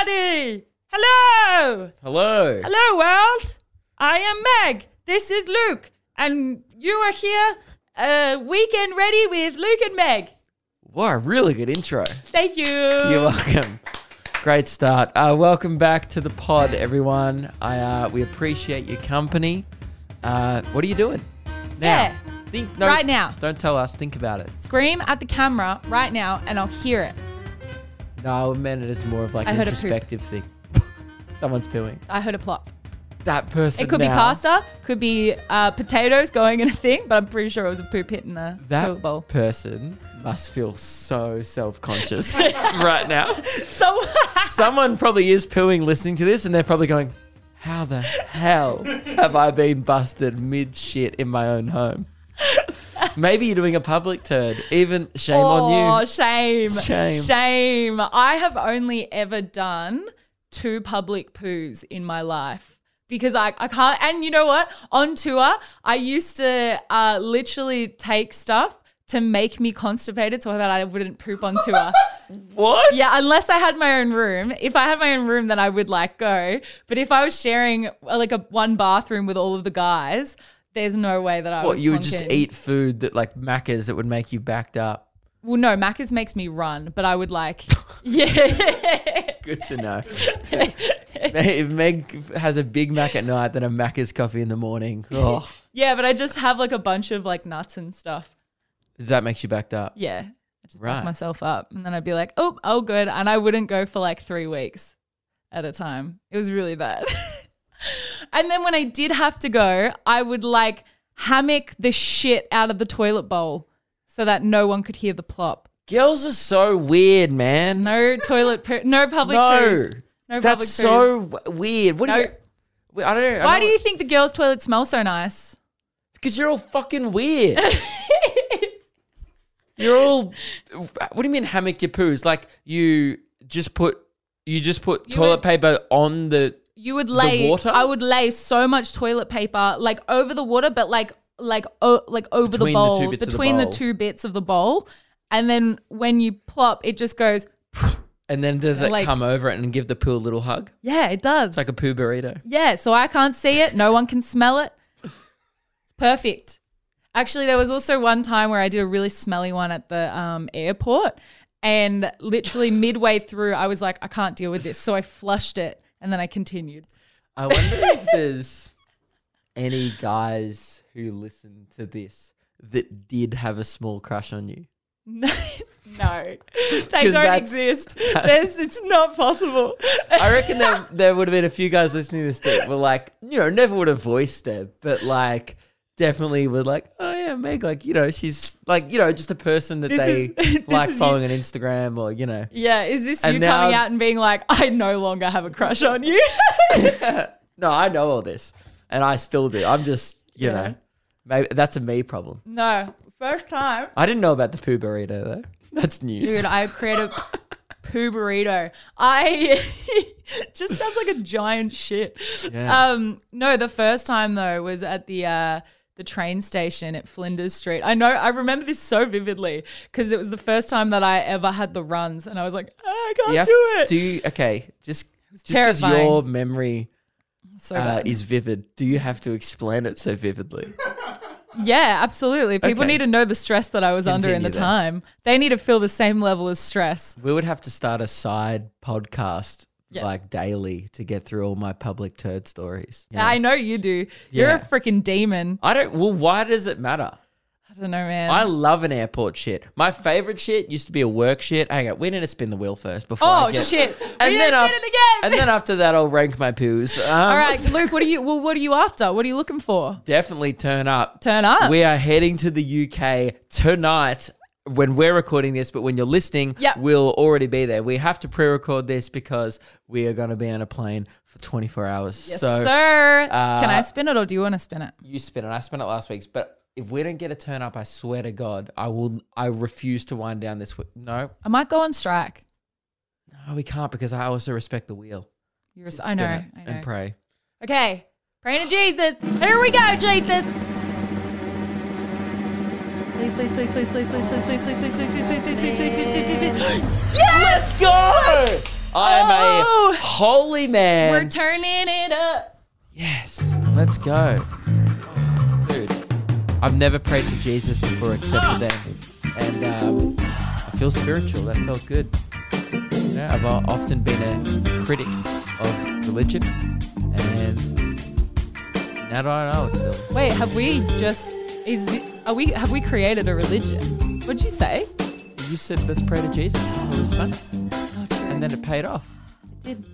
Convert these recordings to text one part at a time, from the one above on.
everybody! Hello! Hello. Hello, world! I am Meg. This is Luke. And you are here, uh, weekend ready with Luke and Meg. What a really good intro. Thank you. You're welcome. Great start. Uh, welcome back to the pod, everyone. I uh, we appreciate your company. Uh, what are you doing now? Yeah. Think no, Right now. Don't tell us. Think about it. Scream at the camera right now and I'll hear it. No, I meant it as more of like I an a poop. introspective thing. Someone's pooing. I heard a plop. That person. It could be pasta, could be uh, potatoes going in a thing, but I'm pretty sure it was a poop hitting a That toilet bowl. person must feel so self-conscious right now. So Someone probably is pooing listening to this, and they're probably going, "How the hell have I been busted mid shit in my own home?" Maybe you're doing a public turd. Even shame oh, on you. shame. Shame. Shame. I have only ever done two public poos in my life. Because I, I can't, and you know what? On tour, I used to uh, literally take stuff to make me constipated so that I wouldn't poop on tour. What? yeah, unless I had my own room. If I had my own room, then I would like go. But if I was sharing uh, like a one bathroom with all of the guys, there's no way that I What was you would just eat food that like Macca's that would make you backed up. Well, no, Macca's makes me run, but I would like, yeah. Good to know. if Meg has a Big Mac at night, then a Macca's coffee in the morning. Oh, Yeah, but I just have like a bunch of like nuts and stuff. does that makes you backed up? Yeah. I just Right. back myself up. And then I'd be like, oh, oh, good. And I wouldn't go for like three weeks at a time. It was really bad. and then when I did have to go, I would like hammock the shit out of the toilet bowl so that no one could hear the plop. Girls are so weird, man. No toilet, poo- no public No. poos. No public That's so weird. What No. do you? I don't know. Why do you think the girls' toilets smell so nice? Because you're all fucking weird. you're all. What do you mean hammock your poos? Like you just put you just put You toilet would- paper on the. You would lay water? I would lay so much toilet paper like over the water, but like like o- like over Between the the bowl, two bits of the between the, bowl. two bits of the bowl, and then when you plop, it just goes. And then does it Like- come over it and give the poo a little hug? Yeah, it does. It's like a poo burrito. yeah, so I can't see it. No one can smell it. It's perfect. Actually, there was also one time where I did a really smelly one at the um, airport, and literally midway through, I was like, I can't deal with this, so I flushed it, and then I continued. I wonder if there's any guys who listen to this that did have a small crush on you. No, no, they don't that's- exist. There's, it's not possible. I reckon there, there would have been a few guys listening to this that were like, you know, never would have voiced it, but like definitely were like, oh yeah, Meg, like, you know, she's like, you know, just a person that This they is- this like is following on Instagram or, you know. yeah, is this And you now- coming out and being like, I no longer have a crush on you? No, I know all this and I still do. I'm just, you Yeah. know, maybe that's a me problem. no, first time, I didn't know about the poo burrito though. That's news. dude. I created poo burrito. I just sounds like a giant shit. Yeah. Um, no, the first time though was at the uh the train station at Flinders Street. I know I remember this so vividly because it was the first time that I ever had the runs, and I was like, I can't have- do it. Do you, okay, just just because your memory so uh, is vivid, do you have to explain it so vividly? Yeah, absolutely. People Okay. need to know the stress that I was under in the Continue then. time. They need to feel the same level of stress. We would have to start a side podcast Yeah. like daily to get through all my public turd stories. you know? I know you do. You're a freaking demon. I don't. Well, why does it matter? I don't know, man. I love an airport shit. My favorite shit used to be a work shit. Hang on, we need to spin the wheel first before. oh I get, shit! And we then did it again. And then after that, I'll rank my poos. Um, All right, Luke. What are you? Well, what are you after? What are you looking for? definitely turn up. Turn up. We are heading to the UK tonight when we're recording this, but when you're listening, we'll already be there. We have to pre-record this because we are going to be on a plane for 24 hours. yes, so sir. uh, Can I spin it or do you want to spin it? you spin it. I spent it last week's, but if we don't get a turn up, I swear to God, I will. I refuse to wind down this. No, I might go on strike. no, we can't because I also respect the wheel. You res- Just I know. I know. And pray. Okay, praying to Jesus. Here we go, Jesus. Please, please, please, please, please, please, please, please, please, please, please, please, please, please, please, please, please, please. Yes! Let's go! I am Oh. a holy man. We're turning it up. yes, let's go. Dude, I've never prayed to Jesus before except for them. And um, I feel spiritual. That felt good. Yeah, I've often been a critic of religion. And now I know. Wait, have we just is are we have we created a religion? What'd you say? You said let's pray to Jesus before we spoke. Oh. And then it paid off. I did.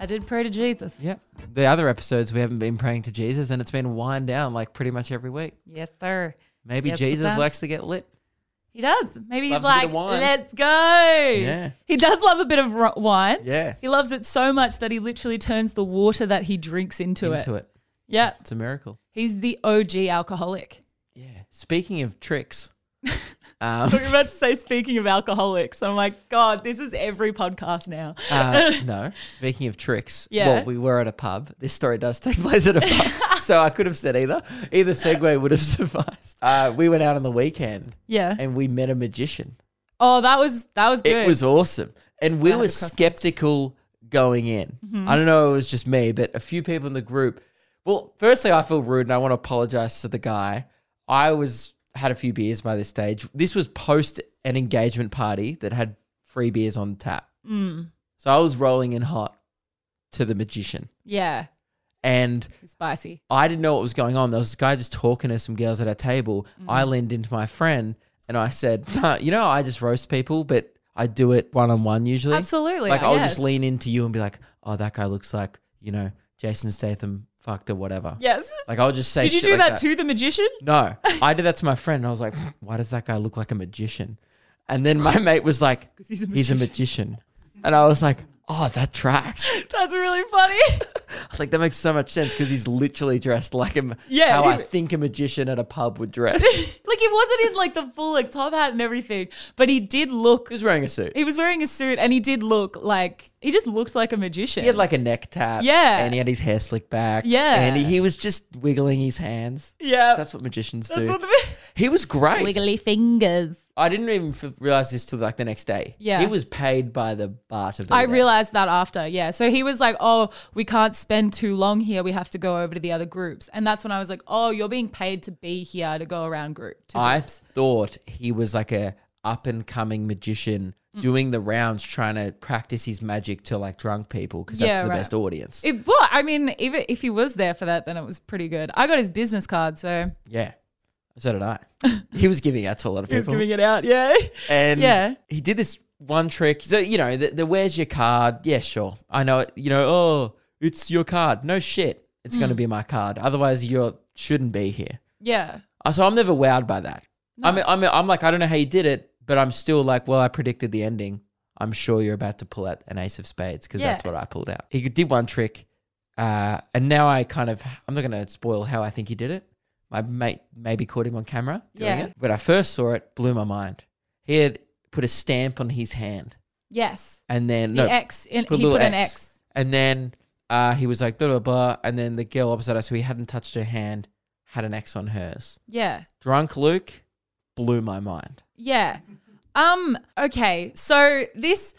I did pray to Jesus. Yep. The other episodes we haven't been praying to Jesus and it's been wind down like pretty much every week. Yes, sir. Maybe Yes, Jesus sir. likes to get lit. He does. Maybe Loves he's like, let's go. Yeah. He does love a bit of ro- wine. Yeah. He loves it so much that he literally turns the water that he drinks into, Into it. it. Yeah. It's a miracle. He's the OG alcoholic. Speaking of tricks, um, We were about to say, speaking of alcoholics, I'm like, God, this is every podcast now. uh, no. Speaking of tricks, Yeah. well, we were at a pub. This story does take place at a pub, so I could have said either. Either segue would have sufficed. Uh, we went out on the weekend Yeah. and we met a magician. Oh, that was that was good. It was awesome. And we Round were of skeptical going in. Mm-hmm. I don't know, it was just me, but a few people in the group. Well, firstly, I feel rude and I want to apologize to the guy. I was had a few beers by this stage. This was post an engagement party that had free beers on tap. Mm. So I was rolling in hot to the magician. yeah, And spicy. I didn't know what was going on. There was this guy just talking to some girls at our table. I Mm. leaned into my friend and I said, You know, I just roast people, but I do it one on one usually. Absolutely. Like I I'll guess. just lean into you and be like, "Oh, that guy looks like you know Jason Statham fucked or whatever." Yes. Like I'll just say. Did you do like that, to the magician? No, I did that to my friend. I was like, "Why does that guy look like a magician?" And then my mate was like, he's a "He's a magician," and I was like, "Oh, that tracks." That's really funny. I was like, "That makes so much sense because he's literally dressed like him. Yeah, how I think a magician at a pub would dress." like he wasn't in like the full like top hat and everything, but he did look. he was wearing a suit. He was wearing a suit and he did look like he just looked like a magician. He had like a neck tap. Yeah. and he had his hair slicked back. Yeah. and he, he was just wiggling his hands. yeah. That's what magicians That's do. what the he was great. wiggly fingers. I didn't even f- realize this till like the next day. Yeah. he was paid by the bar to be I there. realized that after, yeah. So he was like, "Oh, we can't spend too long here. We have to go over to the other groups." And that's when I was like, "Oh, you're being paid to be here to go around group." To I groups. thought he was like a up and coming magician Mm. doing the rounds, trying to practice his magic to like drunk people because that's Yeah, the right. best audience. It, well, I mean, even if he was there for that, then it was pretty good. I got his business card, so yeah, so did I. he was giving out to a lot of he was people, giving it out. Yeah, and Yeah. he did this one trick. So you know, the, the where's your card? Yeah, sure, I know it. You know, oh, it's your card. No shit, it's Mm. going to be my card. Otherwise, you shouldn't be here. yeah, Uh, So I'm never wowed by that. I mean, I'm, I'm like, I don't know how you did it, but I'm still like, well, I predicted the ending. I'm sure you're about to pull out an ace of spades because that's what I pulled out. He did one trick, uh, and now I kind of, I'm not going to spoil how I think he did it. My mate maybe caught him on camera doing Yeah. it. When I first saw it, blew my mind. He had put a stamp on his hand, yes. and then The no, X, in, put he put an X. X. and then uh, he was like blah blah blah, and then the girl opposite us, who he hadn't touched her hand, had an X on hers. Yeah, Drunk Luke blew my mind. yeah. Um. Okay. So this,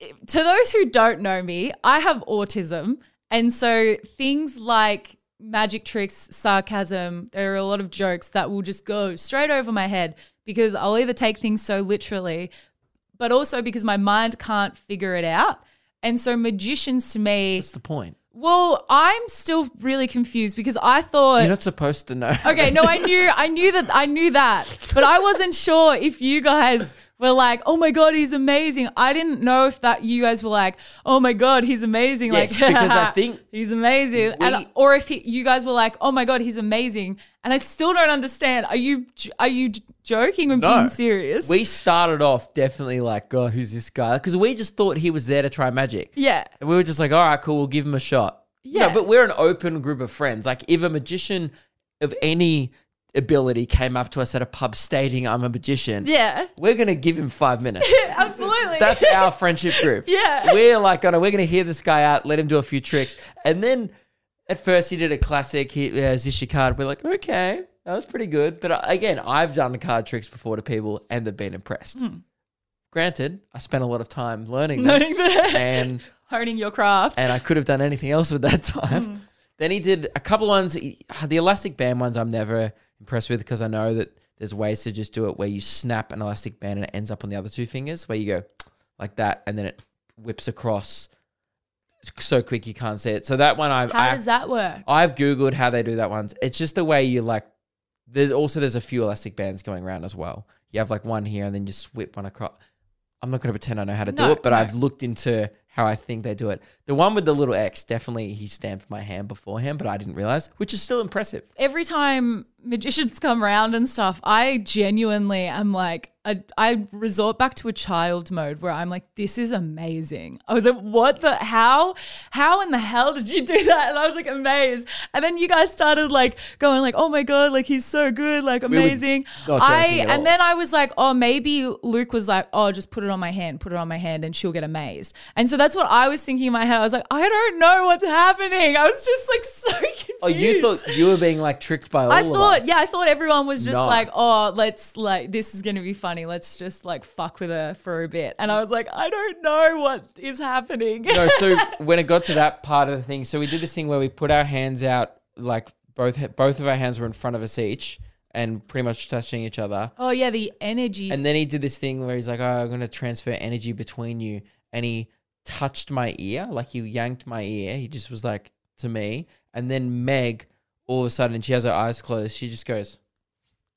to those who don't know me, I have autism, and so things like magic tricks, sarcasm, there are a lot of jokes that will just go straight over my head because I'll either take things so literally, but also because my mind can't figure it out. And so magicians to me, What's the point? well, I'm still really confused because I thought You're not supposed to know. Okay, no, I knew, I knew that, I knew that, but I wasn't sure if you guys were like, "Oh my god, he's amazing." I didn't know if that you guys were like, "Oh my god, he's amazing." Yes, like, because I think he's amazing, we- and or if he, you guys were like, "Oh my god, he's amazing," and I still don't understand. Are you are you joking or No. being serious? We started off definitely like, God, who's this guy? Because we just thought he was there to try magic. yeah, And we were just like, all right, cool, we'll give him a shot. You know, Yeah. but we're an open group of friends. Like, if a magician of any ability came up to us at a pub stating I'm a magician, yeah, we're going to give him five minutes. absolutely. That's our friendship group. Yeah. We're like, no, we're going to hear this guy out, let him do a few tricks. And then at first he did a classic, he, uh, is this card? We're like, okay, that was pretty good. But uh, again, I've done card tricks before to people and they've been impressed. Hmm. Granted, I spent a lot of time learning Learning the and honing your craft. and I could have done anything else with that time. Mm. Then he did a couple ones. Ah, the elastic band ones, I'm never impressed with because I know that there's ways to just do it where you snap an elastic band and it ends up on the other two fingers, where you go like that, and then it whips across so quick you can't see it. So that one, I've How I, does that work? I've googled how they do that ones. It's just the way you like. There's also there's a few elastic bands going around as well. You have like one here and then you just whip one across. I'm not going to pretend I know how to do it, but no. I've looked into how I think they do it. The one with the little X, definitely he stamped my hand beforehand, but I didn't realize, which is still impressive. every time magicians come around and stuff, I genuinely am like, I, I resort back to a child mode where I'm like, this is amazing. I was like, what the, how, how in the hell did you do that? And I was like amazed. And then you guys started like going like, oh my God, like he's so good, like amazing. not I, joking at all. and then I was like, oh, maybe Luke was like, oh, just put it on my hand, put it on my hand and she'll get amazed. And so that's what I was thinking in my head. I was like, I don't know what's happening. I was just like so confused. Oh, you thought you were being like tricked by all I of thought, yeah, I thought everyone was just No. like, oh, let's like, this is gonna be funny. Let's just like fuck with her for a bit. And I was like, I don't know what is happening. no, so when it got to that part of the thing, so we did this thing where we put our hands out, like both both of our hands were in front of us each, and pretty much touching each other. oh yeah, the energy. And then he did this thing where he's like, "Oh, I'm gonna transfer energy between you," and he touched my ear, like he yanked my ear. He just was like to me, and then Meg, all of a sudden, she has her eyes closed. She just goes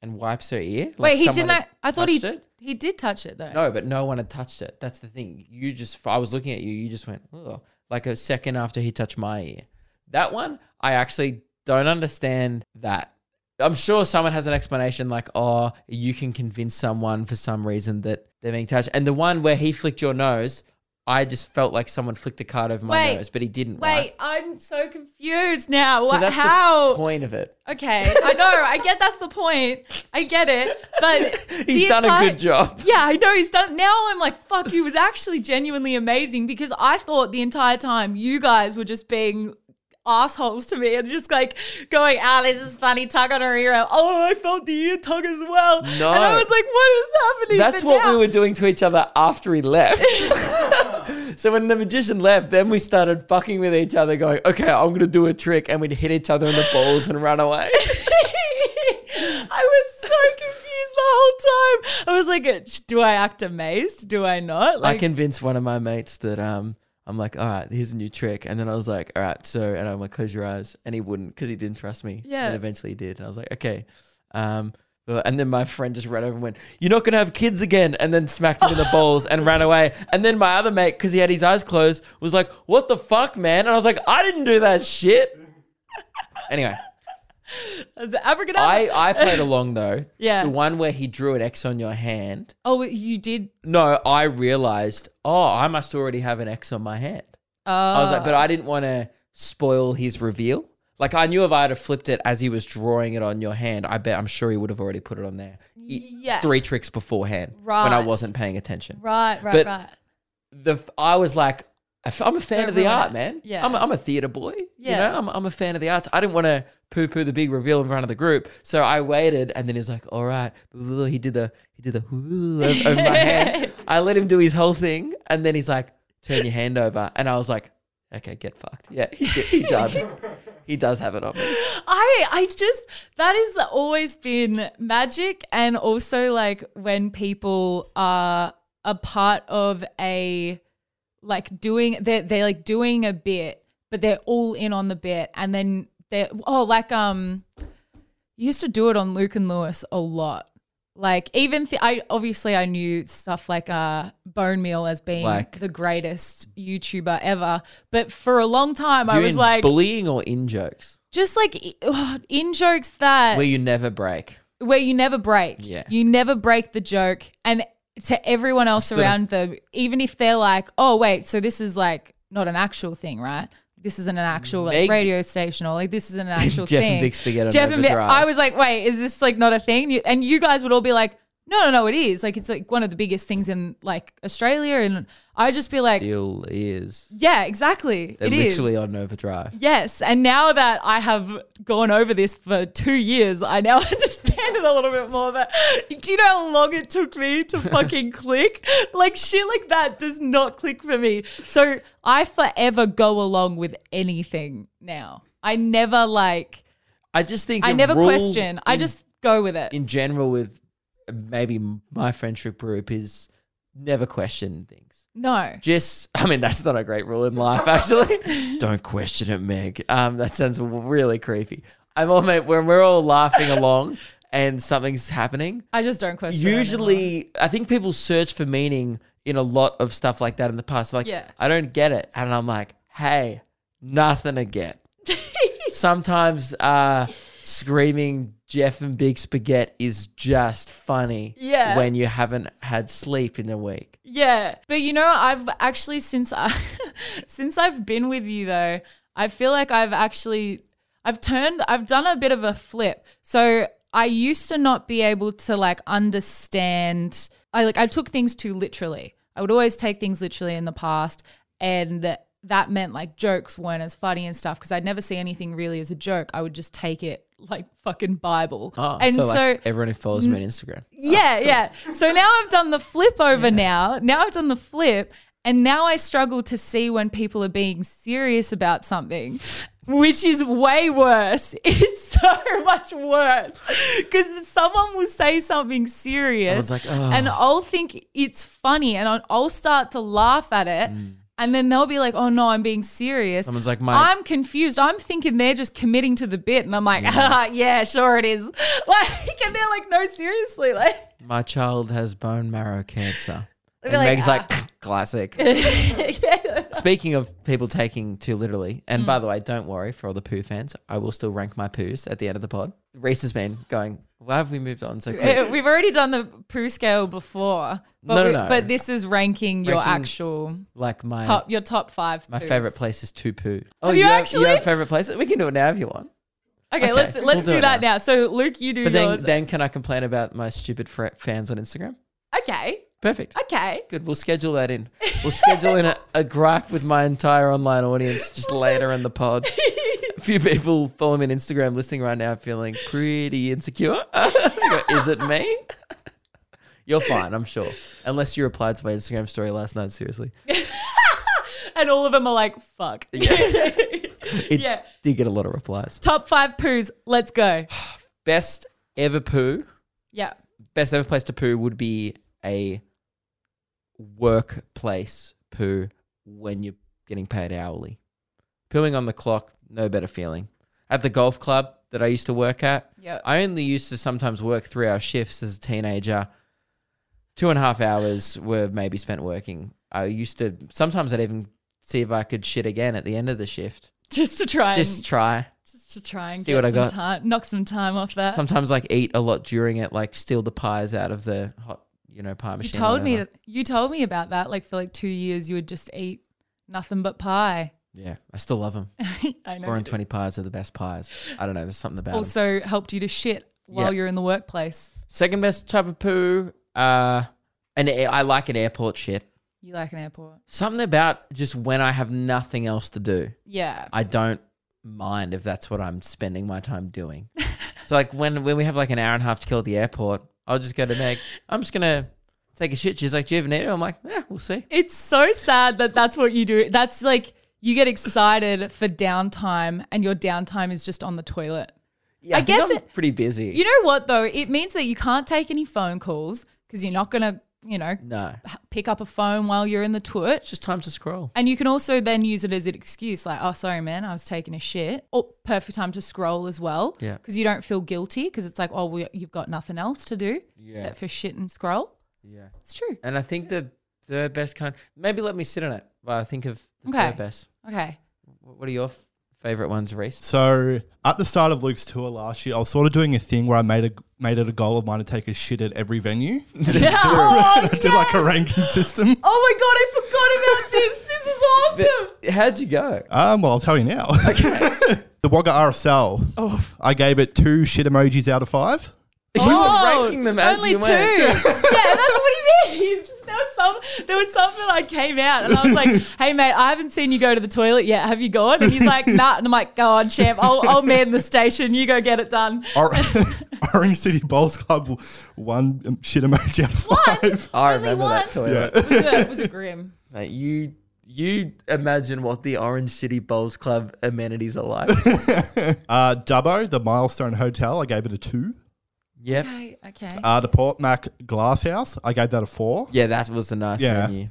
and wipes her ear. like Wait, he didn't. I thought he it. he did touch it though. No, but no one had touched it. That's the thing. You just, I was looking at you. You just went, oh, like a second after he touched my ear. That one, I actually don't understand that. I'm sure someone has an explanation like, oh, you can convince someone for some reason that they're being touched. And the one where he flicked your nose, I just felt like someone flicked a card over my Wait, nose, but he didn't. Wait, right? I'm so confused now. So What, that's how? the point of it. Okay, I know. I get that's the point. I get it. But He's done a good job. Yeah, I know he's done. Now I'm like, fuck, he was actually genuinely amazing because I thought the entire time you guys were just being assholes to me and just like going, ah, this is funny, tug on her ear. Oh, I felt the ear tug as well. No. And I was like, what is happening? That's But what now- we were doing to each other after he left. so when the magician left, then we started fucking with each other, going, "Okay, I'm gonna do a trick," and we'd hit each other in the balls and run away. I was so confused the whole time. I was like, do I act amazed? Do I not? Like- I convinced one of my mates that um, I'm like, "All right, here's a new trick," and then I was like, "All right, so," and I'm like, "Close your eyes," and he wouldn't because he didn't trust me. Yeah. and eventually he did, and I was like, "Okay." Um, and then my friend just ran over and went, "You're not gonna have kids again," and then smacked him in the balls and ran away. And then my other mate, because he had his eyes closed, was like, "What the fuck, man?" And I was like, "I didn't do that shit." Anyway, Is it abracadabra? I I played along though. Yeah. the one where he drew an X on your hand. oh, you did. No, I realized, oh, I must already have an X on my hand. Uh, I was like, but I didn't want to spoil his reveal. Like I knew if I had flipped it as he was drawing it on your hand, I bet I'm sure he would have already put it on there. Yeah. Three tricks beforehand Right. when I wasn't paying attention. Right, right, But- right. The I was like, I'm a fan Don't of the art, it. man. Yeah. I'm a, I'm a theater boy. Yeah. You know, I'm, I'm a fan of the arts. I didn't want to poo poo the big reveal in front of the group, so I waited, and then he was like, "All right," he did the he did the over, over my hand. I let him do his whole thing, and then he's like, "Turn your hand over," and I was like, "Okay, get fucked." Yeah, he did, he does. he does have it on me. I I just that has always been magic and also like when people are a part of a like doing they're they're like doing a bit but they're all in on the bit and then they're oh like um you used to do it on Luke and Lewis a lot. Like even th- I obviously I knew stuff like uh Bone Meal as being Like- the greatest YouTuber ever, but for a long time Do I you was like bullying or in jokes just like in jokes that where you never break. where you never break. Yeah. You never break the joke. And to everyone else of- around them, even if they're like, oh, wait, so this is like not an actual thing, right? This isn't an actual like, Meg- radio station or like this isn't an actual Jeff thing. and Big Spaghetti Jeff and Big, I was like, wait, is this like not a thing? You- And you guys would all be like, No, no, no, it is. Like it's like one of the biggest things in like Australia and I just be like, Still is. yeah, exactly. They're It is. literally on overdrive. Yes, and now that I have gone over this for two years, I now understand it a little bit more. But do you know how long it took me to fucking click? Like shit like that does not click for me. So I forever go along with anything now. I never like. I just think I never question. I just go with it. in general with maybe my friendship group is never question things. no. Just, I mean, that's not a great rule in life, actually. Don't question it, Meg. Um, that sounds really creepy. I'm all mate when we're all laughing along and something's happening. I just don't question. it. Usually, I think people search for meaning in a lot of stuff like that in the past. Like, Yeah. I don't get it, and I'm like, hey, nothing to get. Sometimes uh, screaming Jeff and Big Spaghetti is just funny. Yeah. When you haven't had sleep in a week. Yeah. But you know, I've actually since I since I've been with you though, I feel like I've actually I've turned I've done a bit of a flip. So I used to not be able to like understand I like I took things too literally. I would always take things literally in the past and that meant like jokes weren't as funny and stuff because I'd never see anything really as a joke. I would just take it like fucking Bible. Oh, and so, so, everyone who follows me on Instagram. yeah, oh, yeah. So now I've done the flip over now. Now I've done the flip. And now I struggle to see when people are being serious about something, which is way worse. It's so much worse. Because someone will say something serious like, "Oh." and I'll think it's funny and I'll, I'll start to laugh at it. Mm. And then they'll be like, oh no, I'm being serious. Someone's like, "My- I'm confused. I'm thinking they're just committing to the bit. And I'm like, ah, yeah, sure it is. Like, and they're like, no, seriously. Like, My child has bone marrow cancer. And like, Meg's like, classic. yeah. Speaking of people taking too literally, and Hmm. by the way, don't worry for all the poo fans, I will still rank my poos at the end of the pod. Reese has been going, why have we moved on so quick? We've already done the poo scale before, but, No, no, we- no. but this is ranking your Ranking actual Like my top, your top five. my poos. favorite place is to poo. Oh, Have you you actually? have favorite places? We can do it now if you want. Okay, Okay, let's we'll let's do do, that now. now. So Luke, you do But then, yours. then can I complain about my stupid fans on Instagram? okay, Perfect. okay. Good. We'll schedule that in. We'll schedule in a, a gripe with my entire online audience just later in the pod. A few people follow me on Instagram listening right now feeling pretty insecure. Is it me? You're fine, I'm sure. Unless you replied to my Instagram story last night, seriously. And all of them are like, fuck. It Yeah. did get a lot of replies. top five poos. Let's go. Best ever poo, Yeah. best ever place to poo would be a workplace poo when you're getting paid hourly. Pooing on the clock, no better feeling. At the golf club that I used to work at, Yep. I only used to sometimes work three hour shifts as a teenager. Two and a half hours were maybe spent working. I used to, sometimes I'd even see if I could shit again at the end of the shift. Just to try Just and try. just to try and see get what I some got. time, knock some time off that. Sometimes like eat a lot during it, like steal the pies out of the hot, you know, pie you machine. or told me that you told me about that. Like for like two years, you would just eat nothing but pie. Yeah, I still love them. I know. Four you and twenty pies are the best pies. I don't know. There's something about them. Also helped you to shit while Yeah. you're in the workplace. Second best type of poo. Uh, and I like an airport shit. You like an airport. Something about just when I have nothing else to do. Yeah. I don't mind if that's what I'm spending my time doing. so like when when we have like an hour and a half to kill at the airport, I'll just go to Meg. I'm just gonna take a shit. She's like, "Do you ever need it?" I'm like, "Yeah, we'll see." It's so sad that that's what you do. That's like you get excited for downtime and your downtime is just on the toilet. Yeah, I, I think guess I'm it- pretty busy. You know what though? It means that you can't take any phone calls because you're not going to, you know, No. pick up a phone while you're in the toilet. it's just time to scroll. And you can also then use it as an excuse, like, oh, sorry, man, I was taking a shit. Or perfect time to scroll as well. Yeah. Because you don't feel guilty because it's like, oh, we, you've got nothing else to do Yeah. except for shit and scroll. Yeah. It's true. And I think the third best kind. Maybe let me sit on it. while I think of the Okay. third best. Okay. Wh- What are your f- favorite ones, Reese? So at the start of Luke's tour last year, I was sort of doing a thing where I made a made it a goal of mine to take a shit at every venue. Yeah. Oh, I did like a ranking system. Oh my God, I forgot about this. This is awesome. How'd you go? Um, well, I'll tell you now. the Wagga RSL, Oh, I gave it two shit emojis out of five. You Oh, were ranking them as only you two. went. yeah, that's what he means. There was some. There was something I came out and I was like, "Hey mate, I haven't seen you go to the toilet yet. Have you gone?" And he's like, "Nah." And I'm like, "Go on, champ. I'll, I'll man the station. You go get it done." Orange City Bowls Club, one shit emoji out of five. I Only remember that one? toilet. It was a, it was a grim. Mate, you you imagine what the Orange City Bowls Club amenities are like. Uh, Dubbo, the Milestone Hotel, I gave it a two. Yep. Okay. Okay. Uh, the Port Mac Glass House, I gave that a four. Yeah, that was a nice Yeah. venue.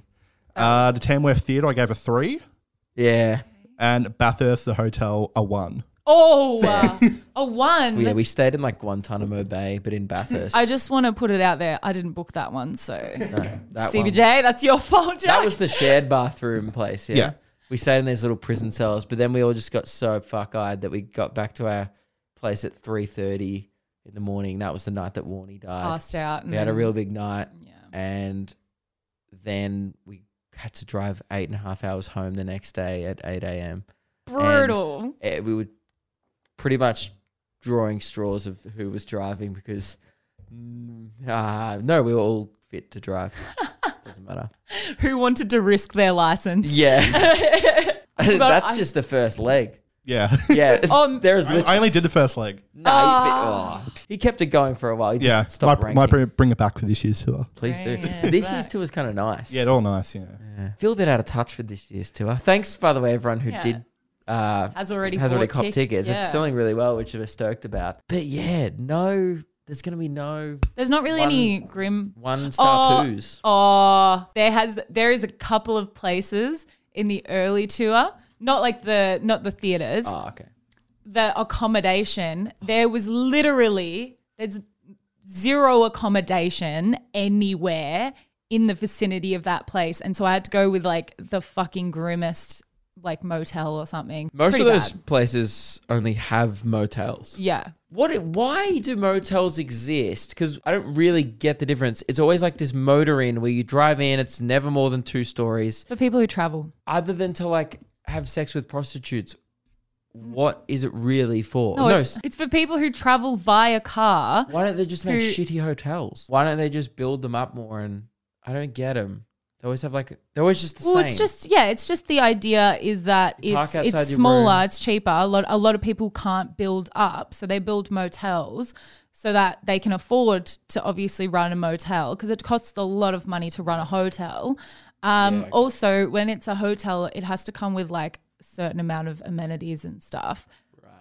Uh, the Tamworth Theatre, I gave a three. Yeah. And Bathurst, the hotel, a one. oh, uh, a one. Well, yeah, we stayed in like Guantanamo Bay, but in Bathurst. I just want to put it out there. I didn't book that one, so No, that one. CBJ, that's your fault. Jack. That was the shared bathroom place. Yeah. Yeah. We stayed in these little prison cells, but then we all just got so fuck eyed that we got back to our place at three thirty in the morning. That was the night that Warney died. passed out. We had a real big night, Yeah. and then we had to drive eight and a half hours home the next day at eight a.m. brutal. Eh, We were pretty much drawing straws of who was driving because ah, no, we were all fit to drive. Doesn't matter. Who wanted to risk their license? Yeah. That's I- just the first leg. Yeah. Yeah. Um, there's I, literally I only did the first leg. no. Ah. oh. He kept it going for a while. He just Yeah. stopped Might, ranking. might bring, bring it back for this year's tour. Please do. Yeah, yeah, this that. year's tour is kind of nice. Yeah, they're all nice, yeah. Yeah. Feel a bit out of touch with this year's tour. Thanks, by the way, everyone who Yeah. did. Uh, has already has already bought copped tic- tickets. yeah. It's selling really well, which we're stoked about. But yeah, no, there's gonna be no There's not really One- any grim. one star Oh, poos. Oh, there has there is a couple of places in the early tour, not like the not the theaters, Oh, okay. the accommodation. There was literally there's zero accommodation anywhere in the vicinity of that place, and so I had to go with like the fucking grimmest like motel or something. Most Pretty of those bad. places only have motels. yeah. What? Why do motels exist? Because I don't really get the difference. It's always like this motor inn where you drive in. It's never more than two stories. For people who travel. Other than to like have sex with prostitutes, what is it really for? No, it's, it's for people who travel via car. why don't they just make who- shitty hotels? Why don't they just build them up more? And I don't get them. They always have like they're always just the same. Well, same. it's just yeah, it's just the idea is that You park it's outside it's your smaller, room. it's cheaper. A lot a lot of people can't build up, so they build motels so that they can afford to obviously run a motel because it costs a lot of money to run a hotel. Um, Yeah, okay. Also, when it's a hotel, it has to come with like a certain amount of amenities and stuff.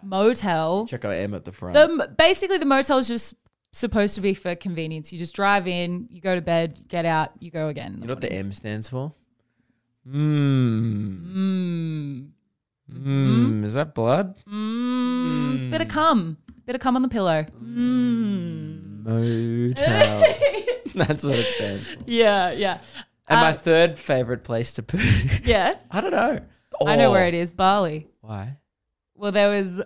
Motel, check out M at the front. the basically the motel is just supposed to be for convenience. You just drive in, you go to bed, get out, you go again. you know what the. M stands for? Mmm. Mm. Mmm. Is that blood? Mm, Bit of cum. Bit of cum on the pillow. Mm. Motel. That's what it stands for. Yeah, yeah. And my Uh, third favorite place to poo. Yeah. I don't know. I know where Oh. it is. Bali. Why? Well, there was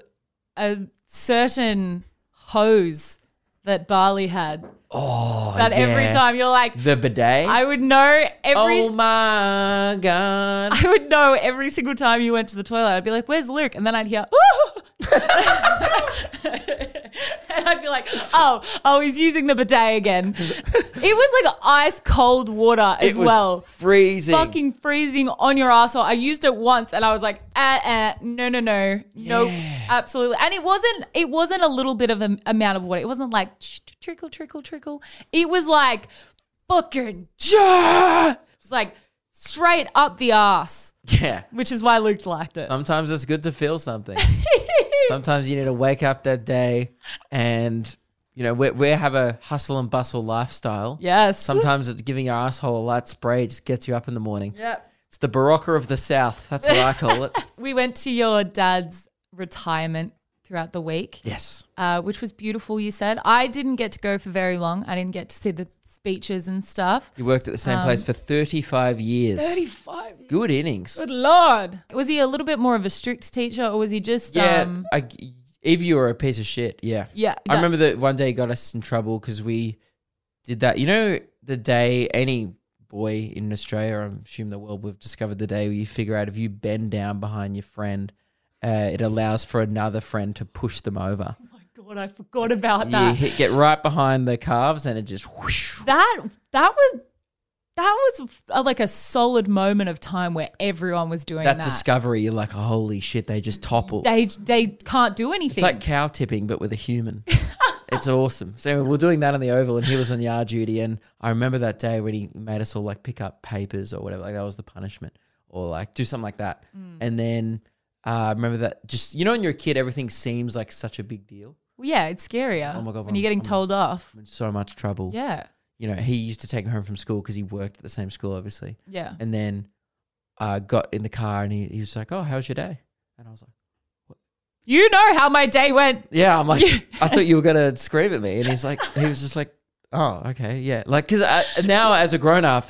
a certain hose that Bali had Oh, that every time you're like, the bidet. I would know every. oh my god! I would know every single time you went to the toilet. I'd be like, "Where's Luke?" And then I'd hear, "Ooh!" and I'd be like, "Oh, oh, he's using the bidet again." it was like ice cold water as it was well. freezing. Fucking freezing on your asshole. I used it once and I was like, ah, ah, no, no, no, no, absolutely. And it wasn't, it wasn't a little bit of an amount of water. It wasn't like trickle, trickle, trickle. It was like fucking, it was like straight up the ass, yeah. which is why Luke liked it. Sometimes it's good to feel something. Sometimes you need to wake up that day, and you know we we have a hustle and bustle lifestyle. yes. Sometimes it's giving your asshole a light spray just gets you up in the morning. Yep. It's the Berocca of the South. That's what I call it. We went to your dad's retirement throughout the week. Yes. uh, which was beautiful. You said I didn't get to go for very long. I didn't get to see the speeches and stuff. You worked at the same place for 35 years. Thirty-five. Good innings. Good lord. Was he a little bit more of a strict teacher, or was he just? Yeah. Um, I, if you were a piece of shit, yeah. yeah. I remember that one day he got us in trouble because we did that. You know, the day any boy in Australia, I'm assuming the world, we've discovered the day where you figure out if you bend down behind your friend, uh, it allows for another friend to push them over. God, I forgot about You that. hit, get right behind the calves and it just whoosh. that that was that was a, like a solid moment of time where everyone was doing that that. discovery. You're like, holy shit, they just topple. they they can't do anything. It's like cow tipping, but with a human. it's awesome. So we're doing that on the oval, and he was on yard duty. And I remember that day when he made us all like pick up papers or whatever. Like that was the punishment, or like do something like that. Mm. And then uh, I remember that just you know, when you're a kid, everything seems like such a big deal. Well, yeah, it's scarier Oh my God, when I'm- you're getting I'm- told off. I'm in so much trouble. Yeah, You know, he used to take me home from school because he worked at the same school, obviously. yeah. And then I got in the car, and he, he was like, "Oh, how's your day?" And I was like. "What?" You know how my day went. Yeah, I'm like, I thought you were gonna scream at me, and he's like, he was just like, oh, okay, yeah, like because now as a grown up,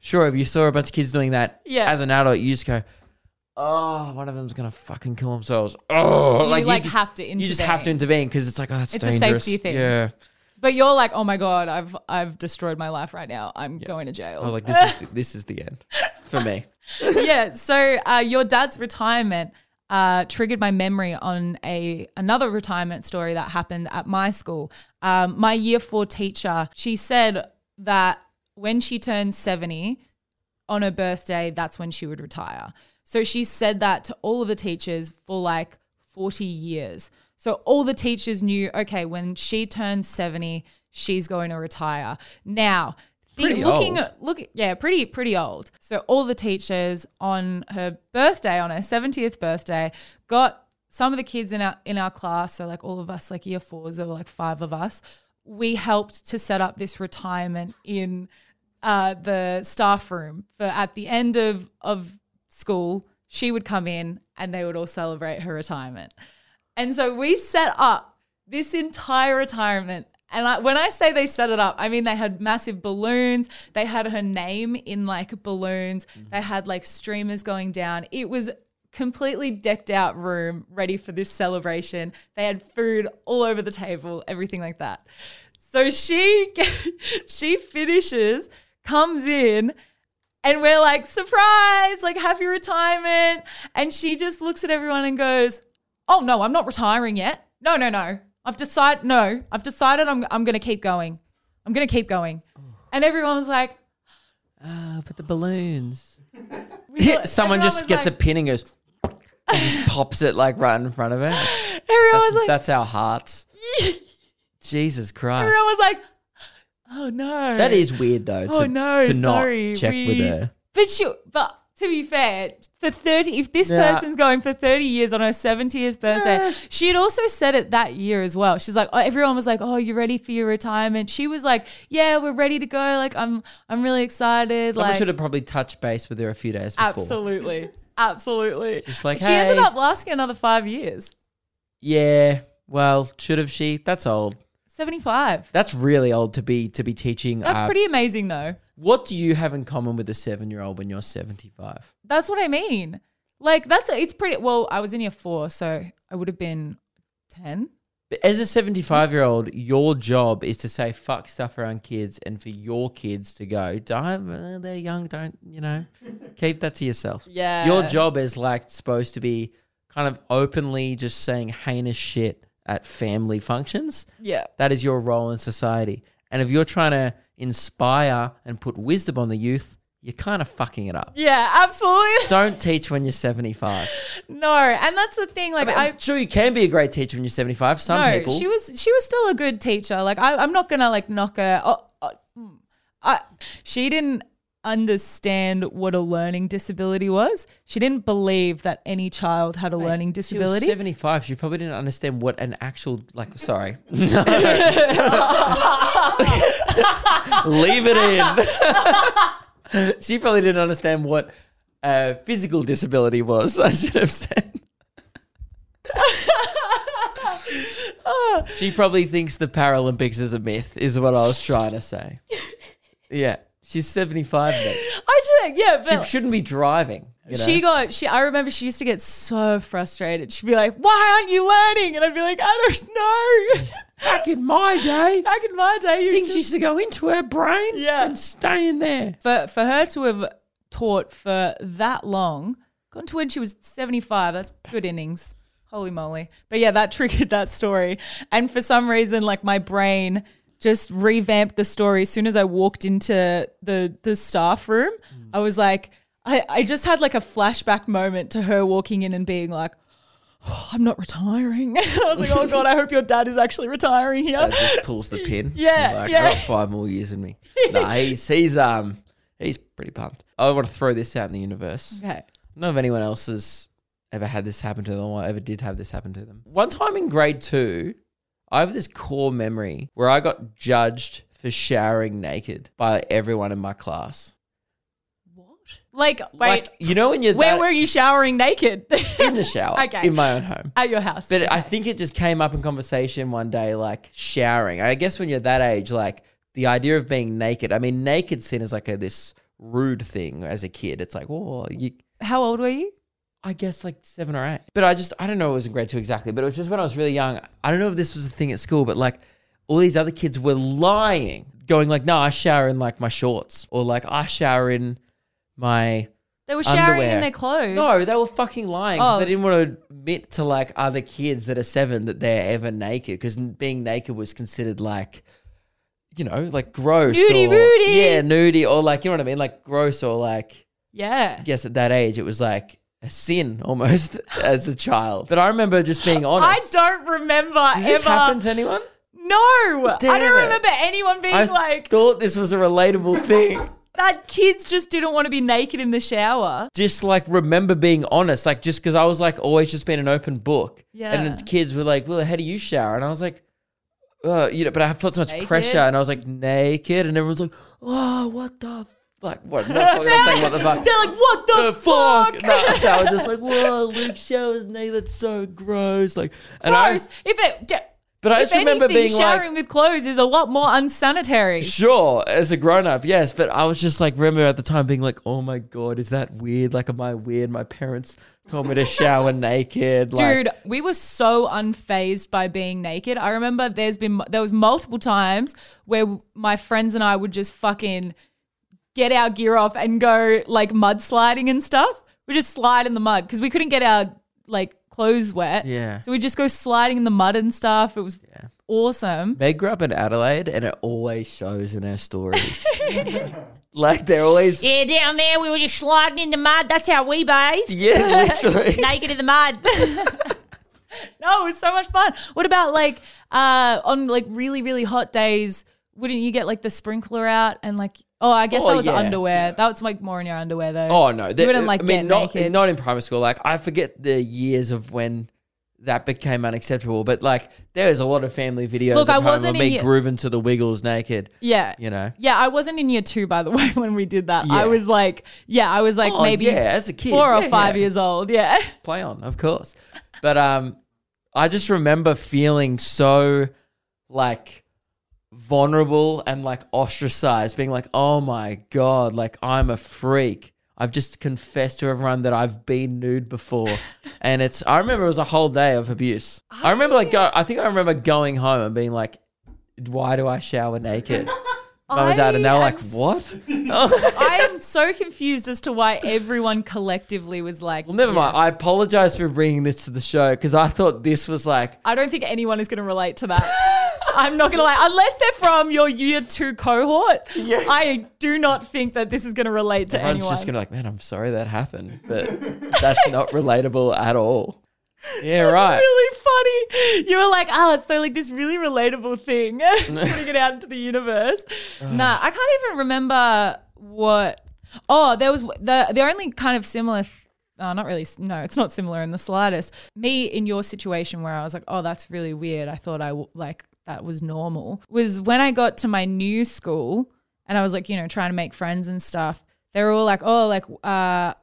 sure, if you saw a bunch of kids doing that, Yeah. as an adult, you just go, oh, one of them's gonna fucking kill themselves. Oh, You, like, like, just, have to intervene. you just have to intervene because it's like, oh, that's It's a safety thing. Yeah, But you're like, oh my god, I've I've destroyed my life right now. I'm going to jail. I was like, this is the, this is the end for me. yeah. So uh, your dad's retirement uh, triggered my memory on a another retirement story that happened at my school. Um, my year four teacher, she said that when she turned seventy on her birthday, that's when she would retire. So she said that to all of the teachers for like forty years. So all the teachers knew, okay, when she turns seventy, she's going to retire. Now. think- Pretty looking old. at- look yeah pretty pretty old so all the teachers on her birthday on her 70th birthday got some of the kids in our in our class so like all of us like year fours there were like five of us we helped to set up this retirement in uh, the staff room for at the end of of school she would come in and they would all celebrate her retirement and so we set up this entire retirement. And I, when I say they set it up, I mean they had massive balloons. They had her name in like balloons. Mm-hmm. They had like streamers going down. It was completely decked out room ready for this celebration. They had food all over the table, everything like that. So she she finishes, comes in, and we're like, surprise, like happy retirement. And she just looks at everyone and goes, Oh no, I'm not retiring yet. No, no, no. I've decided no, I've decided I'm I'm gonna keep going. I'm gonna keep going. And everyone was like, Ah, but the balloons. Someone just gets like, a pin and goes, and just pops it like right in front of her. Everyone That's, was like, that's our hearts. Jesus Christ. everyone was like, Oh no. That is weird though. To, Oh no, to not sorry. check we- with her. But she, but to be fair, for thirty, if this Yeah. person's going for thirty years on her seventieth birthday, she had also said it that year as well. She's like, oh, everyone was like, "Oh, you're ready for your retirement?" She was like, "Yeah, we're ready to go. Like, I'm, I'm really excited." Someone like, should have probably touched base with her a few days before. absolutely, absolutely. Just like, she ended up lasting another five years, Yeah. Well, should have she? That's old. Seventy-five. That's really old to be to be teaching. That's uh, pretty amazing, though. What do you have in common with a seven year old when you're seventy five? That's what I mean. Like, that's it's pretty. Well, I was in year four, so I would have been ten. But As a seventy five year old, your job is to say fuck stuff around kids, and for your kids to go, don't. They're young. Don't you know? keep that to yourself. Yeah. Your job is like supposed to be kind of openly just saying heinous shit at family functions. Yeah. That is your role in society. And if you're trying to inspire and put wisdom on the youth, you're kind of fucking it up. Yeah, absolutely. Don't teach when you're 75. No, and that's the thing. Like I, I'm sure you can be a great teacher when you're 75. Some no, people. she was she was still a good teacher. Like I, I'm not gonna like knock her. Oh, oh, mm. I, she didn't understand what a learning disability was. She didn't believe that any child had a learning She was disability. 75. She probably didn't understand what an actual, like, sorry. Leave it in. she probably didn't understand what a physical disability was, I should have said. she probably thinks the Paralympics is a myth, is what I was trying to say. Yeah. She's 75 then. I did, yeah, She shouldn't be driving. You know? she got she. I remember she used to get so frustrated. She'd be like, "Why aren't you learning?" And I'd be like, "I don't know." Back in my day, Back in my day, you things just- used to go into her brain Yeah. and stay in there. for for her to have taught for that long, gone to when she was seventy five. That's good innings. Holy moly. But yeah, that triggered that story. And for some reason, like my brain just revamped the story as soon as I walked into the the staff room. I was like, I, I just had like a flashback moment to her walking in and being like, "Oh, I'm not retiring. I was like, oh God, I hope your dad is actually retiring here. That just pulls the pin. Yeah, like, yeah. Five more years in me. nah, he's he's um he's pretty pumped. I want to throw this out in the universe. Okay. I don't know if anyone else has ever had this happen to them or ever did have this happen to them. One time in grade two, I have this core memory where I got judged for showering naked by everyone in my class. What? Like, wait, Like you know when you're where that- were you showering naked? in the shower Okay. in my own home. At your house. But I think it just came up in conversation one day, like showering. I guess when you're that age, like the idea of being naked. I mean, naked sin is like a this rude thing as a kid. It's like, oh, you. How old were you? I guess like seven or eight. But I just I don't know. It was in grade two exactly. But it was just when I was really young. I don't know if this was a thing at school, but like all these other kids were lying, going like, no, I shower in like my shorts, or like I shower in my They were showering Underwear. in their clothes. no, they were fucking lying because Oh. they didn't want to admit to like other kids that are seven that they're ever naked because being naked was considered like, you know, like gross. Nudie or, booty. Yeah, nudie or like, you know what I mean? Like gross or like, Yeah. I guess at that age it was like a sin almost as a child. But I remember just being honest. I don't remember Does this ever. happen to anyone? no, I don't it. remember anyone being I like thought this was a relatable thing. that. Kids just didn't want to be naked in the shower. just like remember being honest, like just because I was like always just been an open book. Yeah. And the kids were like, "Well, how do you shower?" And I was like, "Uh, you know," but I felt so much Naked? pressure, and I was like naked, and everyone's like, "Oh, what the." Like what? No, I'm saying what the fuck. They're like, what the, The fuck? fuck! No, they were just like, "Whoa, Luke showers naked. That's so gross!" Like, and Gross. I, if it, d- but I just remember anything, being showering like, with clothes is a lot more unsanitary. Sure, as a grown up, yes, but I was just like, remember at the time being like, oh my god, is that weird? Like, am I weird? My parents told me to shower naked. Like, Dude, we were so unfazed by being naked. I remember there's been there was multiple times where my friends and I would just fucking get our gear off and go like mudsliding and stuff. We just slide in the mud because we couldn't get our like clothes wet. Yeah. So we just go sliding in the mud and stuff. It was awesome. Meg grew up in Adelaide, and it always shows in her stories. like they're always, yeah, Yeah, down there we were just sliding in the mud. That's how we bathe. literally. naked in the mud. no, it was so much fun. What about like uh on like really really hot days? Wouldn't you get like the sprinkler out and like? Oh, I guess Oh, that was yeah. underwear. That was like more in your underwear though. Oh no, you wouldn't like I mean, get not naked. not in primary school. Like I forget the years of when that became unacceptable, but like there's a lot of family videos Look, at I home wasn't of in me grooving to the Wiggles naked. yeah, You know. yeah. I wasn't in year two by the way when we did that. I was like, yeah, I was like Oh, maybe yeah, as a kid, four or five yeah. years old. Yeah. play on, of course. But um, I just remember feeling so like vulnerable and like ostracized, being like, "Oh my god, like I'm a freak." I've just confessed to everyone that I've been nude before, and it's. I remember it was a whole day of abuse. I oh, remember like go. I think I remember going home and being like, "Why do I shower naked?" Mum and dad, and they were like, "What?" I am so confused as to why everyone collectively was like, Well, never mind. I apologize for bringing this to the show because I thought this was like I don't think anyone is going to relate to that. I'm not going to lie. Unless they're from your year two cohort, Yeah. I do not think that this is going to relate to anyone. Everyone's anyone. just gonna be like, man, I'm sorry that happened, but that's not relatable at all. Yeah, right. really funny. You were like, oh, so like this really relatable thing, putting it out into the universe. nah, I can't even remember what. Oh, there was the the only kind of similar. th- Oh, not really. No, it's not similar in the slightest. Me in your situation where I was like, oh, that's really weird. I thought I w- like that was normal. Was when I got to my new school and I was like, you know, trying to make friends and stuff. They were all like, oh, like, uh,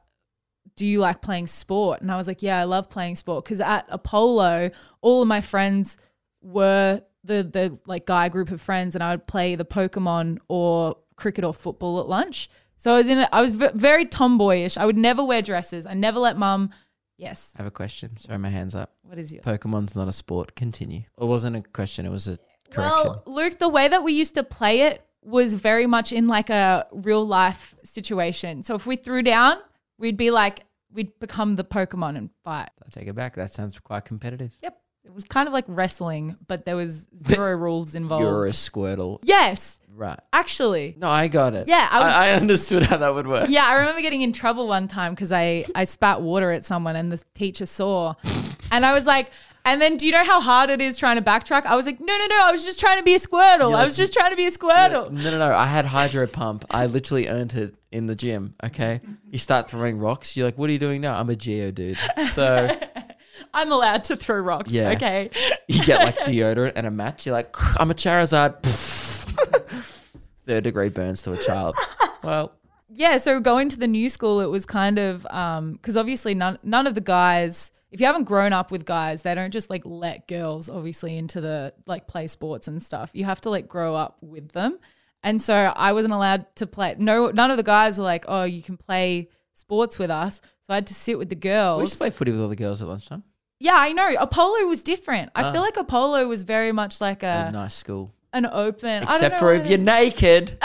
do you like playing sport? And I was like, yeah, I love playing sport because at Apollo, all of my friends were the the like guy group of friends, and I would play the Pokemon or cricket or football at lunch. So I was in. A, I was v- very tomboyish. I would never wear dresses. I never let mum. Yes. I have a question. Sorry, my hands up. What is your? Pokemon's not a sport. Continue. It wasn't a question. It was a correction. Well, Luke, the way that we used to play it was very much in like a real life situation. So if we threw down, we'd be like we'd become the Pokemon and fight. I take it back. That sounds quite competitive. Yep. It was kind of like wrestling, but there was zero rules involved. You're a Squirtle. yes, Right. actually. No, I got it. Yeah, I I, I understood how that would work. Yeah, I remember getting in trouble one time because I, I spat water at someone and the teacher saw. And I was like, and then do you know how hard it is trying to backtrack? I was like, no, no, no, I was just trying to be a Squirtle. I was just trying to be a Squirtle. No, no, no. I had hydro pump. I literally earned it in the gym. Okay. You start throwing rocks. You're like, what are you doing now? I'm a Geodude. So I'm allowed to throw rocks. Yeah. Okay. you get like deodorant and a match. You're like, I'm a Charizard. Third degree burns to a child. Well, Yeah, so going to the new school, it was kind of um, because obviously none none of the guys, if you haven't grown up with guys, they don't just like let girls obviously into the like play sports and stuff. You have to like grow up with them, and so I wasn't allowed to play. No, none of the guys were like, "Oh, you can play sports with us." So I had to sit with the girls. we used to play footy with all the girls at lunchtime. yeah, I know. Apollo was different. I Ah. feel like Apollo was very much like A a nice school. An open. I Except for if you're naked. in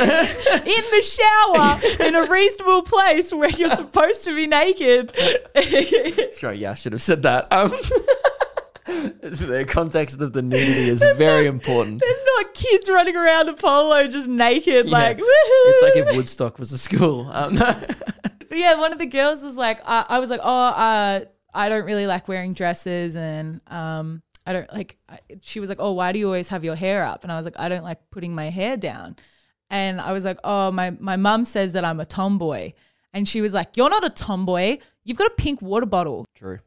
the shower in a reasonable place where you're supposed to be naked. Sure, yeah, I should have said that. Um, the context of the nudity is very important. There's not kids running around Apollo just naked, Yeah. like, woohoo. It's like if Woodstock was a school. Um. But yeah, one of the girls was like, uh, I was like, oh, uh, I don't really like wearing dresses, and um, I don't like. I, she was like, oh, why do you always have your hair up? And I was like, I don't like putting my hair down. And I was like, oh, my my mum says that I'm a tomboy, and she was like, you're not a tomboy. You've got a pink water bottle. True.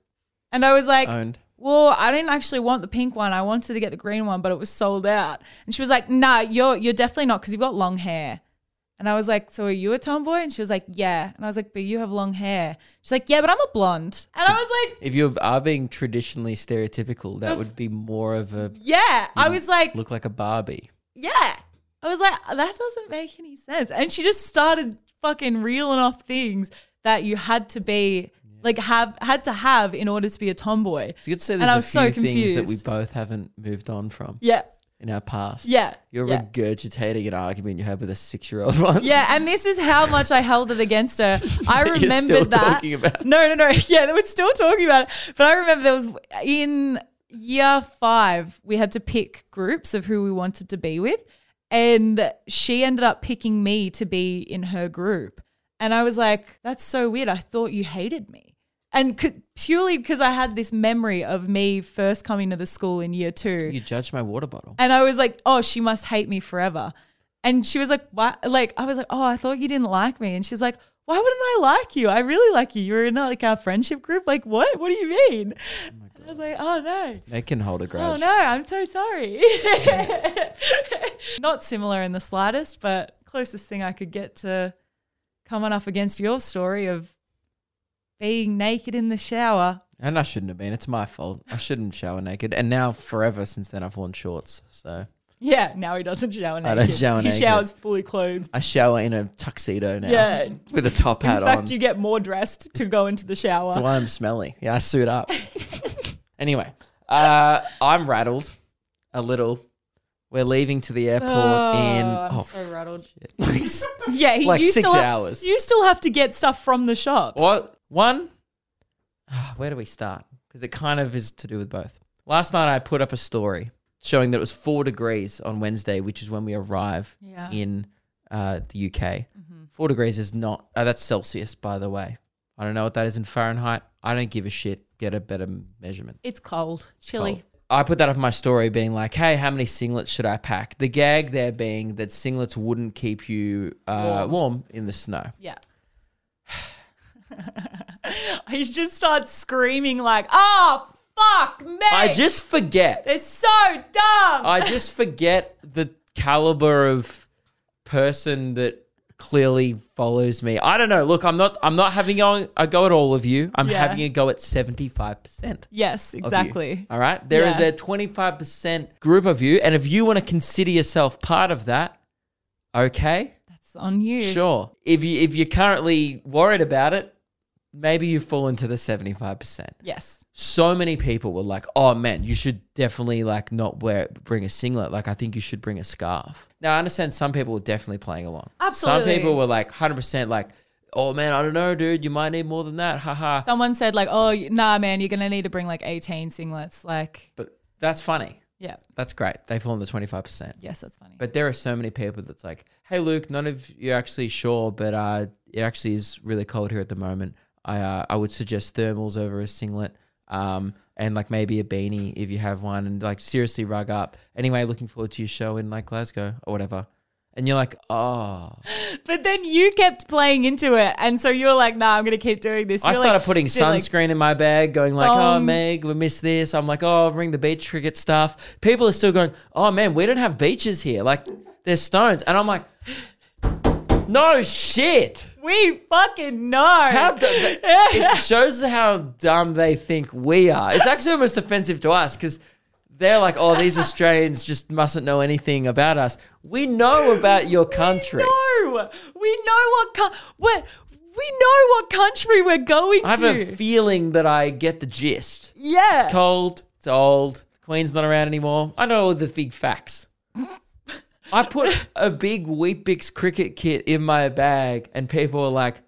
And I was like, Owned. well, I didn't actually want the pink one. I wanted to get the green one, but it was sold out. And she was like, nah, you're you're definitely not because you've got long hair. And I was like, so are you a tomboy? And she was like, yeah. And I was like, but you have long hair. She's like, yeah, but I'm a blonde. And I was like, If you are being traditionally stereotypical, that would be more of a yeah. I was like, look like a Barbie. yeah. I was like, that doesn't make any sense. And she just started fucking reeling off things that you had to be like have had to have in order to be a tomboy. So you could say And there's I a was few so things that we both haven't moved on from Yeah. In our past. Yeah. You're yeah. regurgitating an argument you had with a six-year-old once. Yeah, and this is how much I held it against her. I You're remembered that. No, no, no. Yeah, they were still talking about it. But I remember there was in year five, we had to pick groups of who we wanted to be with. And she ended up picking me to be in her group. And I was like, that's so weird. I thought you hated me. And c- purely because I had this memory of me first coming to the school in year two. You judged my water bottle. And I was like, oh, she must hate me forever. And she was like, what? Like, I was like, oh, I thought you didn't like me. And she's like, why wouldn't I like you? I really like you. You're in like our friendship group. Like, what? What do you mean? Oh I was like, oh no. They can hold a grudge. Oh no, I'm so sorry. Not similar in the slightest, but closest thing I could get to coming up against your story of being naked in the shower. And I shouldn't have been. It's my fault. I shouldn't shower naked. And now, forever since then, I've worn shorts. So Yeah, now he doesn't shower naked. I don't shower he naked. showers fully clothed. I shower in a tuxedo now. Yeah. With a top hat on. In fact, on. you get more dressed to go into the shower. That's why I'm smelly. Yeah, I suit up. anyway, uh, I'm rattled a little. We're leaving to the airport in oh, I'm oh, so rattled. shit. Yeah, he, Like six have- hours. you still have to get stuff from the shops. what one? Where do we start? Because it kind of is to do with both. Last night I put up a story showing that it was four degrees on Wednesday, which is when we arrive Yeah. in uh, the UK. Four degrees is not. Uh, that's Celsius, by the way. I don't know what that is in Fahrenheit. I don't give a shit. Get a better measurement. It's cold, chilly. Cold. I put that up in my story being like, hey, how many singlets should I pack? The gag there being that singlets wouldn't keep you uh, Warm. warm in the snow. Yeah. he just starts screaming like, "Oh fuck me!" I just forget. they're so dumb. I just forget the caliber of person that clearly follows me. I don't know. Look, I'm not I'm not having a go at all of you. I'm Yeah. having a go at 75%. yes, exactly. All right. There is Yeah. a 25% group of you. And if you want to consider yourself part of that, okay, That's on you. sure. If you if you're currently worried about it, maybe you fall into the 75%. Yes. So many people were like, "Oh man, you should definitely like not wear bring a singlet. Like I think you should bring a scarf." Now I understand some people were definitely playing along. Absolutely. Some people were like 100% like oh man, I don't know, dude. You might need more than that. Haha. Someone said like, "Oh, nah, man, you're gonna need to bring like 18 singlets." Like, But that's funny. yeah, That's great. They fall in the 25%. yes, that's funny. But there are so many people that's like, hey, Luke, none of you are actually sure, but uh, it actually is really cold here at the moment. I uh, I would suggest thermals over a singlet, um, and like maybe a beanie if you have one, and like seriously rug up. Anyway, looking forward to your show in like Glasgow or whatever. And you're like, oh, But then you kept playing into it, and so you were like, "Nah, I'm gonna keep doing this." I You're started like, putting did, like, sunscreen in my bag, going like, "Oh. Meg, we missed this." I'm like, "Oh, bring the beach cricket stuff." People are still going, "Oh man, we don't have beaches here. Like, there's stones," and I'm like, "No shit." We fucking know. How du- it shows how dumb they think we are. It's actually almost offensive to us because they're like, "Oh, these Australians just mustn't know anything about us." We know about your country. No, we know what co- we know what country we're going to. I have to. a feeling that I get the gist. yeah, It's cold. It's old. Queen's not around anymore. I know all the big facts. I put a big Weet-Bix cricket kit in my bag, and people were like,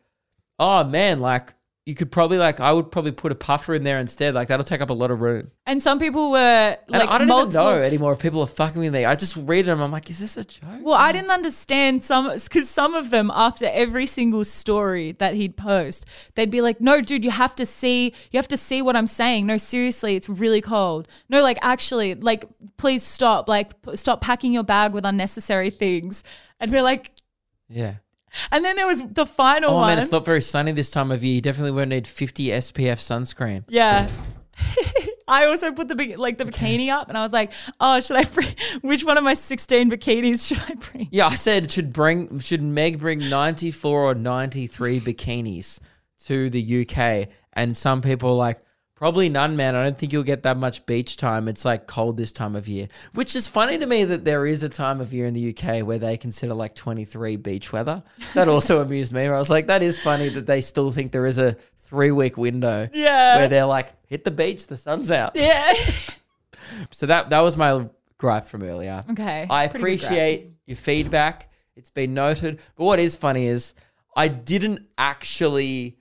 "Oh man, like you could probably like I would probably put a puffer in there instead. Like that'll take up a lot of room." and some people were And like I don't multiple. even know anymore if people are fucking with me. I just read them. I'm like, "Is this a joke?" Well, I didn't understand some because some of them, after every single story that he'd post, they'd be like, "No, dude, you have to see, you have to see what I'm saying. No, seriously, it's really cold. No, like actually, like please stop, like stop packing your bag with unnecessary things." And we're like, Yeah. And then there was the final Oh one. man, it's not very sunny this time of year. You definitely won't need 50 SPF sunscreen. Yeah. I also put the big, like the bikini up, and I was like, "Oh, should I bring? Which one of my sixteen bikinis should I bring?" Yeah, I said should bring should Meg bring 94 or 93 bikinis to the UK and some people are like probably none man. I don't think you'll get that much beach time. It's like cold this time of year. Which is funny to me that there is a time of year in the UK where they consider like 23 beach weather. That also amused me. I was like that is funny that they still think there is a 3 week window Yeah. where they're like hit the beach, the sun's out. Yeah. So that that was my gripe from earlier. Okay. I pretty good grab. appreciate your feedback. It's been noted. But what is funny is I didn't actually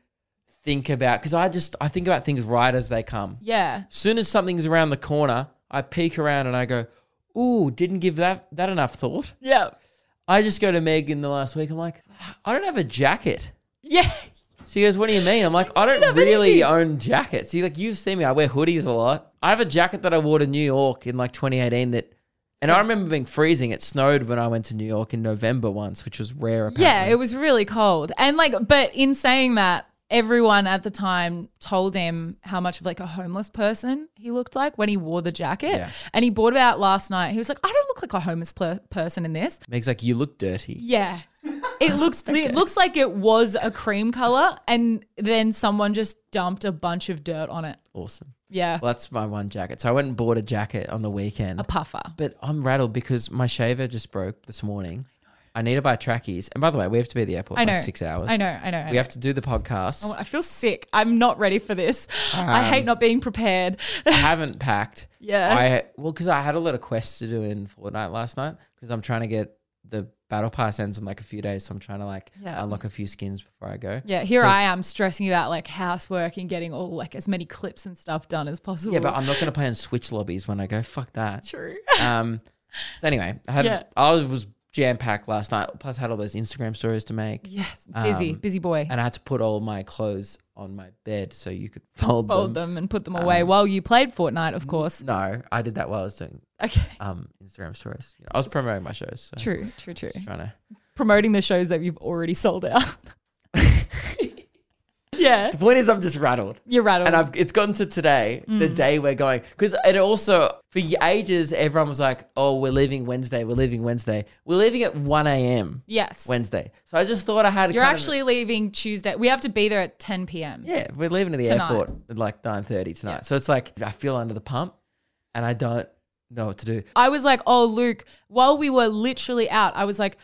think about because I just I think about things right as they come. Yeah. soon as something's around the corner, I peek around and I go, "Ooh, didn't give that that enough thought." Yeah. I just go to Meg in the last week. I'm like, I don't have a jacket. Yeah. She goes, "What do you mean?" I'm like, "I don't really anything." own jackets." She's like, "You've seen me. I wear hoodies a lot. I have a jacket that I wore to New York in like 2018 that." And I remember being freezing. It snowed when I went to New York in November once, which was rare. Apparently. Yeah. It was really cold. And like, but in saying that, everyone at the time told him how much of like a homeless person he looked like when he wore the jacket. Yeah. And he bought it out last night. He was like, I don't look like a homeless per- person in this. Meg's like, "You look dirty." Yeah. It looks it looks like it was a cream color and then someone just dumped a bunch of dirt on it. Awesome. Yeah. Well, that's my one jacket. So I went and bought a jacket on the weekend. A puffer. But I'm rattled because my shaver just broke this morning. I need to buy trackies. And by the way, we have to be at the airport I in like six hours. I know, I know. I We know. have to do the podcast. Oh, I feel sick. I'm not ready for this. I Um, hate not being prepared. I haven't packed. Yeah. I well, because I had a lot of quests to do in Fortnite last night because I'm trying to get the battle pass ends in like a few days. So I'm trying to like Yeah. unlock a few skins before I go. yeah, here I am stressing about like housework and getting all like as many clips and stuff done as possible. Yeah, but I'm not going to play on Switch lobbies when I go. Fuck that. true. Um. So anyway, I had Yeah. I was jam packed last night. Plus, I had all those Instagram stories to make. yes, busy, Um, busy boy. and I had to put all my clothes on my bed so you could fold, Fold them. them and put them away Um, while you played Fortnite, of course. No, I did that while I was doing Okay. um Instagram stories. You know, I was promoting my shows. So True, true, true. Trying to. Promoting the shows that you've already sold out. yeah. The point is, I'm just rattled, You're rattled. and I've it's gotten to today, the Mm. day we're going, because it also for ages everyone was like, "Oh, we're leaving Wednesday. We're leaving Wednesday. We're leaving at 1 a.m. yes. Wednesday." So I just thought I had. You're kind of- actually leaving Tuesday. We have to be there at 10 p.m. yeah, we're leaving to the Tonight. airport at like 9:30 tonight. So it's like I feel under the pump, and I don't know what to do. I was like, "Oh, Luke." While we were literally out, I was like,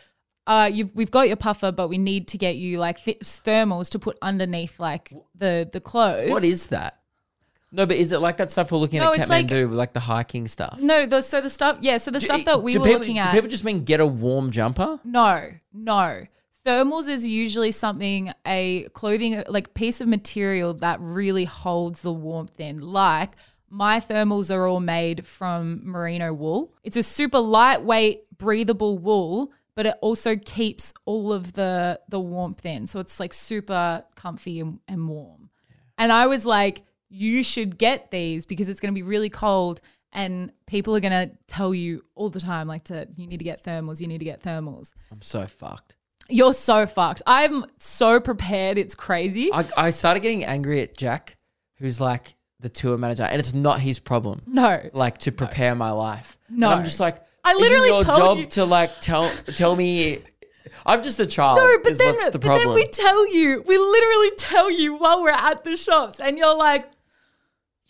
"Uh, you've we've got your puffer, but we need to get you like th- thermals to put underneath like the the clothes." What is that? No, but is it like that stuff we're looking No, at it's like- Kathmandu, like the hiking stuff? No, the so the stuff. Yeah, so the stuff that we do were people, looking do at. people just mean get a warm jumper? no, no. thermals is usually something a clothing like piece of material that really holds the warmth in. Like my thermals are all made from merino wool. It's a super lightweight, breathable wool, but it also keeps all of the the warmth in. So it's like super comfy and, and warm. And I was like, you should get these because it's going to be really cold and people are going to tell you all the time like to you need to get thermals, you need to get thermals. I'm so fucked. You're so fucked. I'm so prepared. It's crazy. I, I started getting angry at Jack, who's like the tour manager, and it's not his problem. no. Like to prepare my life. No. And I'm just like, I isn't literally your told job you- to like tell tell me. I'm just a child. No, but is then, what's the but then we tell you, we literally tell you while we're at the shops, and you're like,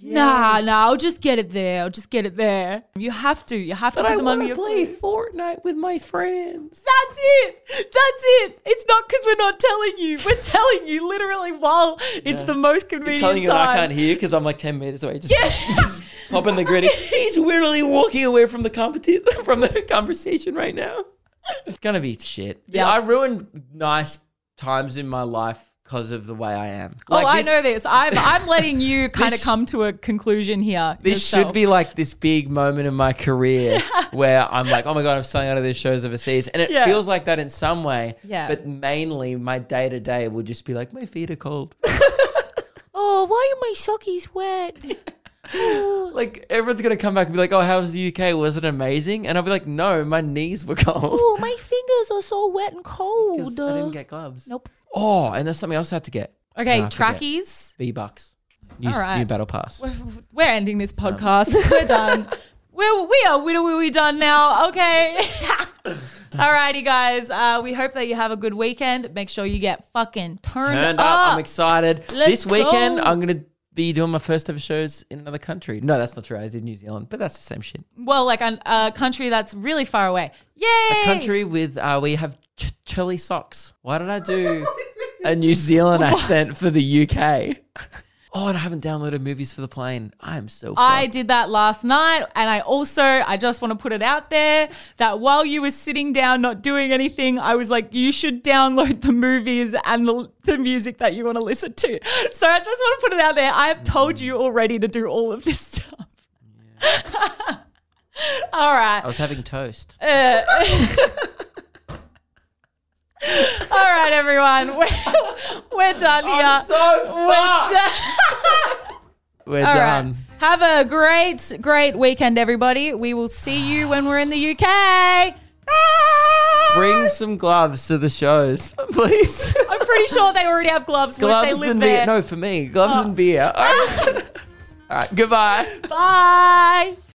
Yes. nah, I'll just get it there. I'll just get it there. You have to. You have to put I them on want to your play food. Fortnite with my friends. That's it. That's it. It's not because we're not telling you. We're telling you literally while it's Yeah. the most I'm convenient telling you that time. I can't hear because I'm like 10 meters away. Just, just pop in the gritty. He's literally walking away from the competi- from the conversation right now. It's gonna be shit. Yeah. I ruined nice times in my life because of the way I am. Oh, Like, I know this. I'm I'm letting you kind of come to a conclusion here. This yourself. should be like this big moment in my career where I'm like, oh my god, I'm selling out of these shows overseas, and it Yeah. feels like that in some way. Yeah. But mainly, my day to day will just be like, my feet are cold. Oh, why are my sockies wet? Like everyone's gonna come back and be like, oh, how was the UK? Was it amazing? And I'll be like, no, my knees were cold. oh, my fingers are so wet and cold. I didn't get gloves. Nope. Oh, and there's something else I had to get. Okay, No, I forget. trackies. V Bucks. New, All right. new battle pass. We're, we're ending this podcast. We're done. We're, we are we we done now. Okay. Alrighty, guys. Uh, we hope that you have a good weekend. Make sure you get fucking turned, Turned up. up. I'm excited. Let's this weekend, go. I'm gonna be doing my first ever shows in another country. No, that's not true. I did New Zealand, but that's the same shit. well, like a, a country that's really far away. Yay! A country with uh, where you have ch- chili socks. Why did I do a New Zealand accent for the UK? oh, and I haven't downloaded movies for the plane. I am so. I did that last night, and I also I just want to put it out there that while you were sitting down not doing anything, I was like, you should download the movies and the, the music that you want to listen to. So I just want to put it out there. I have told you already to do all of this stuff. all right. I was having toast. Uh, all right, everyone. We're, we're done here. I'm so we're done. We're All right. done. Have a great, great weekend, everybody. We will see you when we're in the UK. Bring some gloves to the shows, please. I'm pretty sure they already have gloves. Gloves they live and there. beer. No, for me, gloves and beer. Oh. All right. All right. Goodbye. Bye.